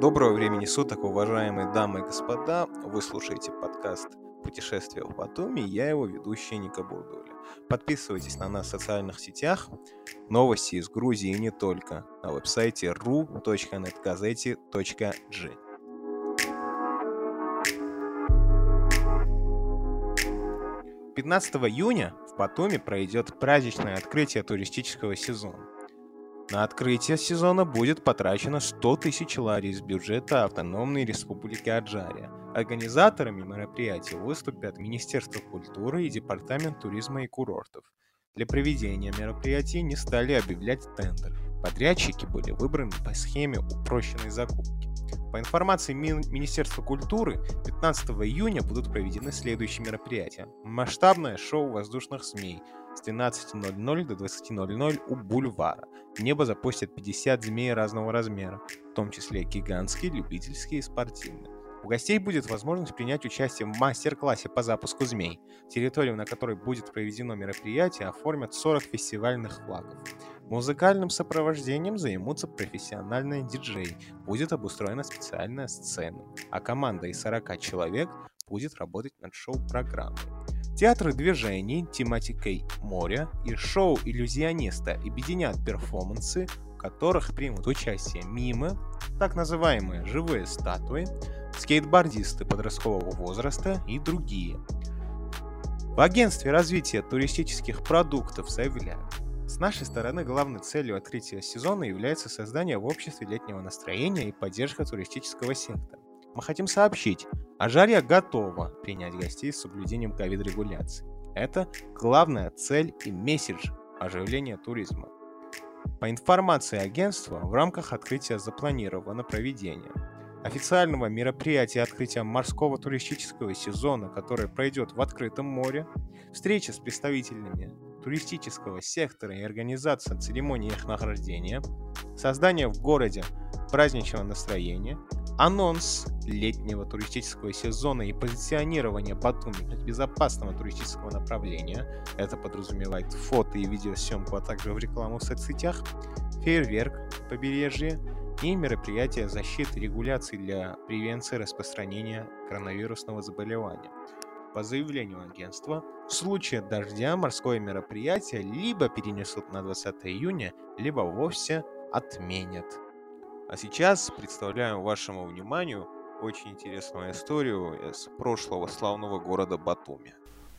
Доброго времени суток, уважаемые дамы и господа. Вы слушаете подкаст «Путешествие в Батуми». Я его ведущий Ника Бурдуля. Подписывайтесь на нас в социальных сетях. Новости из Грузии и не только. На веб-сайте ru.netgazeti.g. 15 июня в Батуми пройдет праздничное открытие туристического сезона. На открытие сезона будет потрачено 100 тысяч лари из бюджета Автономной Республики Аджария. Организаторами мероприятия выступят Министерство культуры и Департамент туризма и курортов. Для проведения мероприятий не стали объявлять тендер. Подрядчики были выбраны по схеме упрощенной закупки. По информации Министерства культуры, 15 июня будут проведены следующие мероприятия. Масштабное шоу воздушных змей с 12.00 до 20.00 у бульвара. В небо запустят 50 змей разного размера, в том числе гигантские, любительские и спортивные. У гостей будет возможность принять участие в мастер-классе по запуску змей. Территорию, на которой будет проведено мероприятие, оформят 40 фестивальных флагов. Музыкальным сопровождением займутся профессиональные диджеи. Будет обустроена специальная сцена, а команда из 40 человек будет работать над шоу-программой. Театры движений, тематикой моря и шоу иллюзиониста объединят перформансы, в которых примут участие мимы, так называемые живые статуи, скейтбордисты подросткового возраста и другие. В агентстве развития туристических продуктов заявляют, с нашей стороны главной целью открытия сезона является создание в обществе летнего настроения и поддержка туристического сектора. Мы хотим сообщить, Ажарья готова принять гостей с соблюдением ковид-регуляции. Это главная цель и месседж оживления туризма. По информации агентства, в рамках открытия запланировано проведение официального мероприятия открытия морского туристического сезона, которое пройдет в открытом море, встреча с представителями туристического сектора и организация церемонии их награждения, создание в городе праздничного настроения, анонс летнего туристического сезона и позиционирование Батуми как безопасного туристического направления, это подразумевает фото и видеосъемку, а также в рекламу в соцсетях, фейерверк побережье и мероприятия защиты и регуляции для превенции распространения коронавирусного заболевания. По заявлению агентства, в случае дождя морское мероприятие либо перенесут на 20 июня, либо вовсе отменят. А сейчас представляю вашему вниманию очень интересную историю из прошлого славного города Батуми.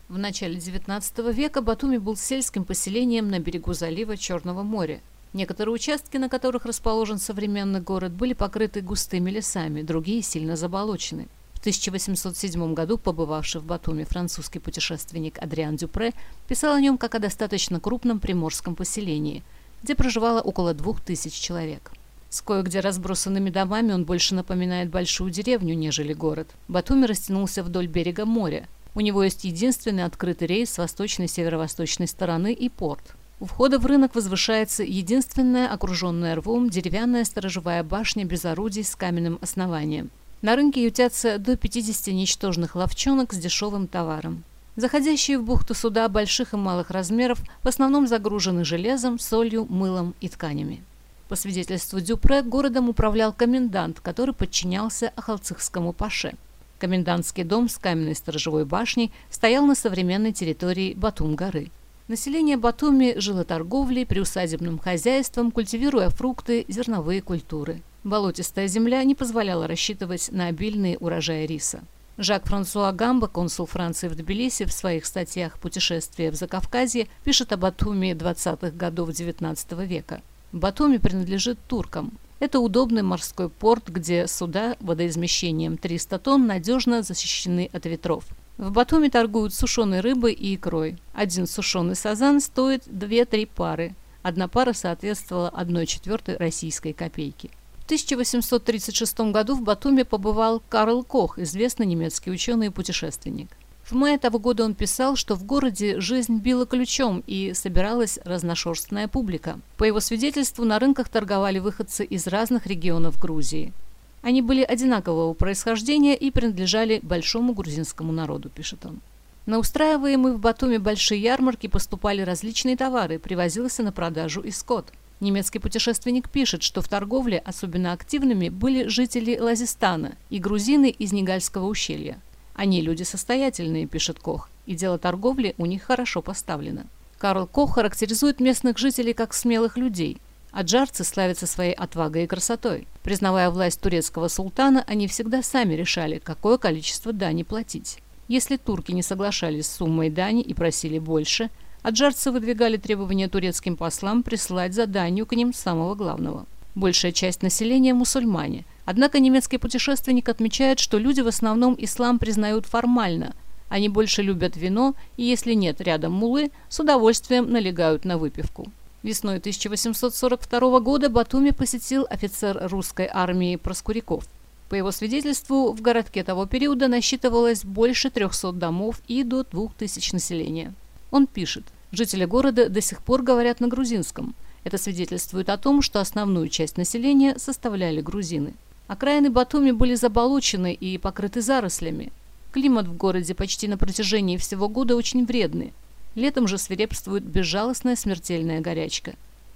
В начале XIX века Батуми был сельским поселением на берегу залива Черного моря. Некоторые участки, на которых расположен современный город, были покрыты густыми лесами, другие сильно заболочены. В 1807 году побывавший в Батуми французский путешественник Адриан Дюпре писал о нем как о достаточно крупном приморском поселении, где проживало около двух тысяч человек. С кое-где разбросанными домами он больше напоминает большую деревню, нежели город. Батуми растянулся вдоль берега моря. У него есть единственный открытый рейс с восточной и северо-восточной стороны и порт. У входа в рынок возвышается единственная окруженная рвом деревянная сторожевая башня без орудий с каменным основанием. На рынке ютятся до 50 ничтожных ловчонок с дешевым товаром. Заходящие в бухту суда больших и малых размеров в основном загружены железом, солью, мылом и тканями. По свидетельству Дюпре, городом управлял комендант, который подчинялся Ахалцихскому паше. Комендантский дом с каменной сторожевой башней стоял на современной территории Батум-горы. Население Батуми жило торговлей, приусадебным хозяйством, культивируя фрукты, зерновые культуры. Болотистая земля не позволяла рассчитывать на обильные урожаи риса. Жак-Франсуа Гамбо, консул Франции в Тбилиси, в своих статьях «Путешествие в Закавказье» пишет о Батуми 20-х годов XIX века. Батуми принадлежит туркам. Это удобный морской порт, где суда водоизмещением 300 тонн надежно защищены от ветров. В Батуми торгуют сушеной рыбой и икрой. Один сушеный сазан стоит 2-3 пары. Одна пара соответствовала 1 четвертой российской копейки. В 1836 году в Батуми побывал Карл Кох, известный немецкий ученый и путешественник. В мае того года он писал, что в городе жизнь била ключом и собиралась разношерстная публика. По его свидетельству, на рынках торговали выходцы из разных регионов Грузии. Они были одинакового происхождения и принадлежали большому грузинскому народу, пишет он. На устраиваемые в Батуми большие ярмарки поступали различные товары, привозился на продажу и скот. Немецкий путешественник пишет, что в торговле особенно активными были жители Лазистана и грузины из Нигальского ущелья. Они люди состоятельные, пишет Кох, и дело торговли у них хорошо поставлено. Карл Кох характеризует местных жителей как смелых людей. Аджарцы славятся своей отвагой и красотой. Признавая власть турецкого султана, они всегда сами решали, какое количество дани платить. Если турки не соглашались с суммой дани и просили больше – Аджарцы выдвигали требования турецким послам прислать заданию к ним самого главного. Большая часть населения – мусульмане. Однако немецкий путешественник отмечает, что люди в основном ислам признают формально. Они больше любят вино, и если нет рядом мулы, с удовольствием налегают на выпивку. Весной 1842 года Батуми посетил офицер русской армии Проскуряков. По его свидетельству, в городке того периода насчитывалось больше 300 домов и до 2000 населения. Он пишет, жители города до сих пор говорят на грузинском. Это свидетельствует о том, что основную часть населения составляли грузины. Окраины Батуми были заболочены и покрыты зарослями. Климат в городе почти на протяжении всего года очень вредный. Летом же свирепствует безжалостная смертельная горячка.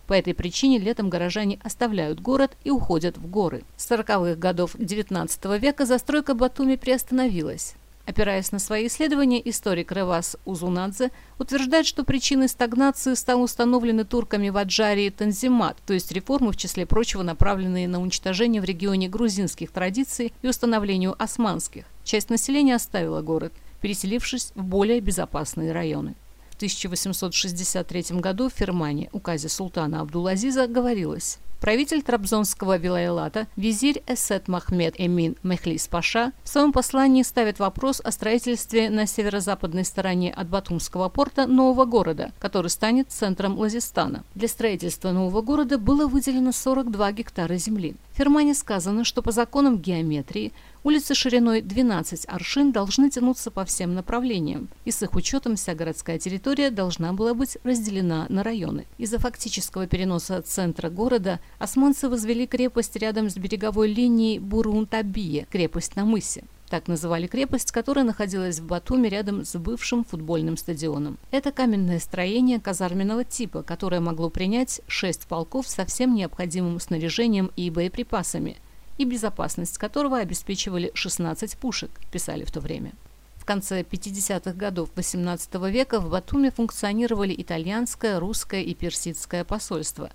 По этой причине летом горожане оставляют город и уходят в горы. С 40-х годов XIX века застройка Батуми приостановилась. Опираясь на свои исследования, историк Ревас Узунадзе утверждает, что причиной стагнации стал установленный турками в Аджарии Танзимат, то есть реформы, в числе прочего, направленные на уничтожение в регионе грузинских традиций и установлению османских. Часть населения оставила город, переселившись в более безопасные районы. В 1863 году в Фермане, указе султана Абдулазиза, говорилось Правитель Трабзонского вилайлата, визирь Эсет Махмед Эмин Мехлис Паша, в своем послании ставит вопрос о строительстве на северо-западной стороне от Батумского порта нового города, который станет центром Лазистана. Для строительства нового города было выделено 42 гектара земли. В Фермане сказано, что по законам геометрии Улицы шириной 12 аршин должны тянуться по всем направлениям, и с их учетом вся городская территория должна была быть разделена на районы. Из-за фактического переноса центра города османцы возвели крепость рядом с береговой линией Бурун-Табие, крепость на мысе. Так называли крепость, которая находилась в Батуми рядом с бывшим футбольным стадионом. Это каменное строение казарменного типа, которое могло принять шесть полков со всем необходимым снаряжением и боеприпасами – и безопасность которого обеспечивали 16 пушек, писали в то время. В конце 50-х годов XVIII века в Батуми функционировали итальянское, русское и персидское посольство.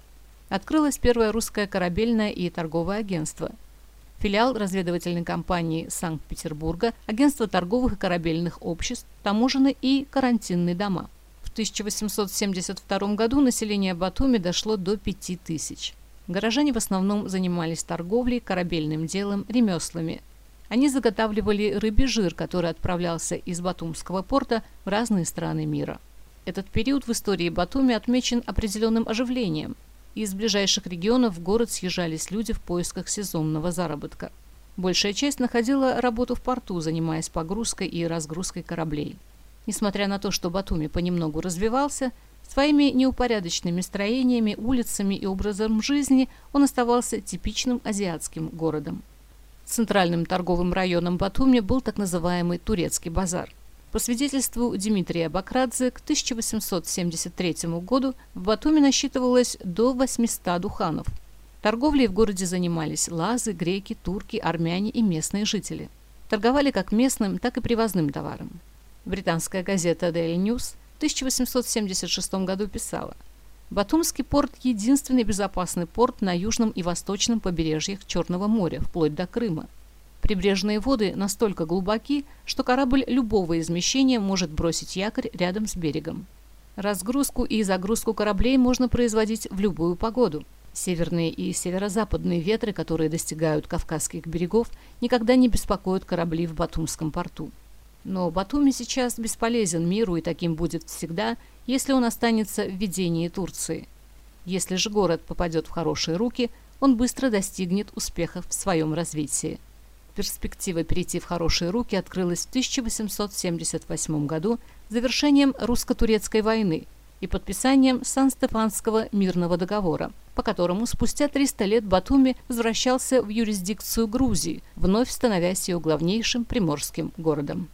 Открылось первое русское корабельное и торговое агентство. Филиал разведывательной компании Санкт-Петербурга, агентство торговых и корабельных обществ, таможенные и карантинные дома. В 1872 году население Батуми дошло до 5000. Горожане в основном занимались торговлей, корабельным делом, ремеслами. Они заготавливали рыбий жир, который отправлялся из Батумского порта в разные страны мира. Этот период в истории Батуми отмечен определенным оживлением. Из ближайших регионов в город съезжались люди в поисках сезонного заработка. Большая часть находила работу в порту, занимаясь погрузкой и разгрузкой кораблей. Несмотря на то, что Батуми понемногу развивался, Своими неупорядоченными строениями, улицами и образом жизни он оставался типичным азиатским городом. Центральным торговым районом Батуми был так называемый Турецкий базар. По свидетельству Дмитрия Бакрадзе, к 1873 году в Батуми насчитывалось до 800 духанов. Торговлей в городе занимались лазы, греки, турки, армяне и местные жители. Торговали как местным, так и привозным товаром. Британская газета Daily News 1876 году писала Батумский порт – единственный безопасный порт на южном и восточном побережьях Черного моря, вплоть до Крыма. Прибрежные воды настолько глубоки, что корабль любого измещения может бросить якорь рядом с берегом. Разгрузку и загрузку кораблей можно производить в любую погоду. Северные и северо-западные ветры, которые достигают Кавказских берегов, никогда не беспокоят корабли в Батумском порту. Но Батуми сейчас бесполезен миру и таким будет всегда, если он останется в ведении Турции. Если же город попадет в хорошие руки, он быстро достигнет успехов в своем развитии. Перспектива перейти в хорошие руки открылась в 1878 году завершением русско-турецкой войны и подписанием Сан-Стефанского мирного договора, по которому спустя 300 лет Батуми возвращался в юрисдикцию Грузии, вновь становясь ее главнейшим приморским городом.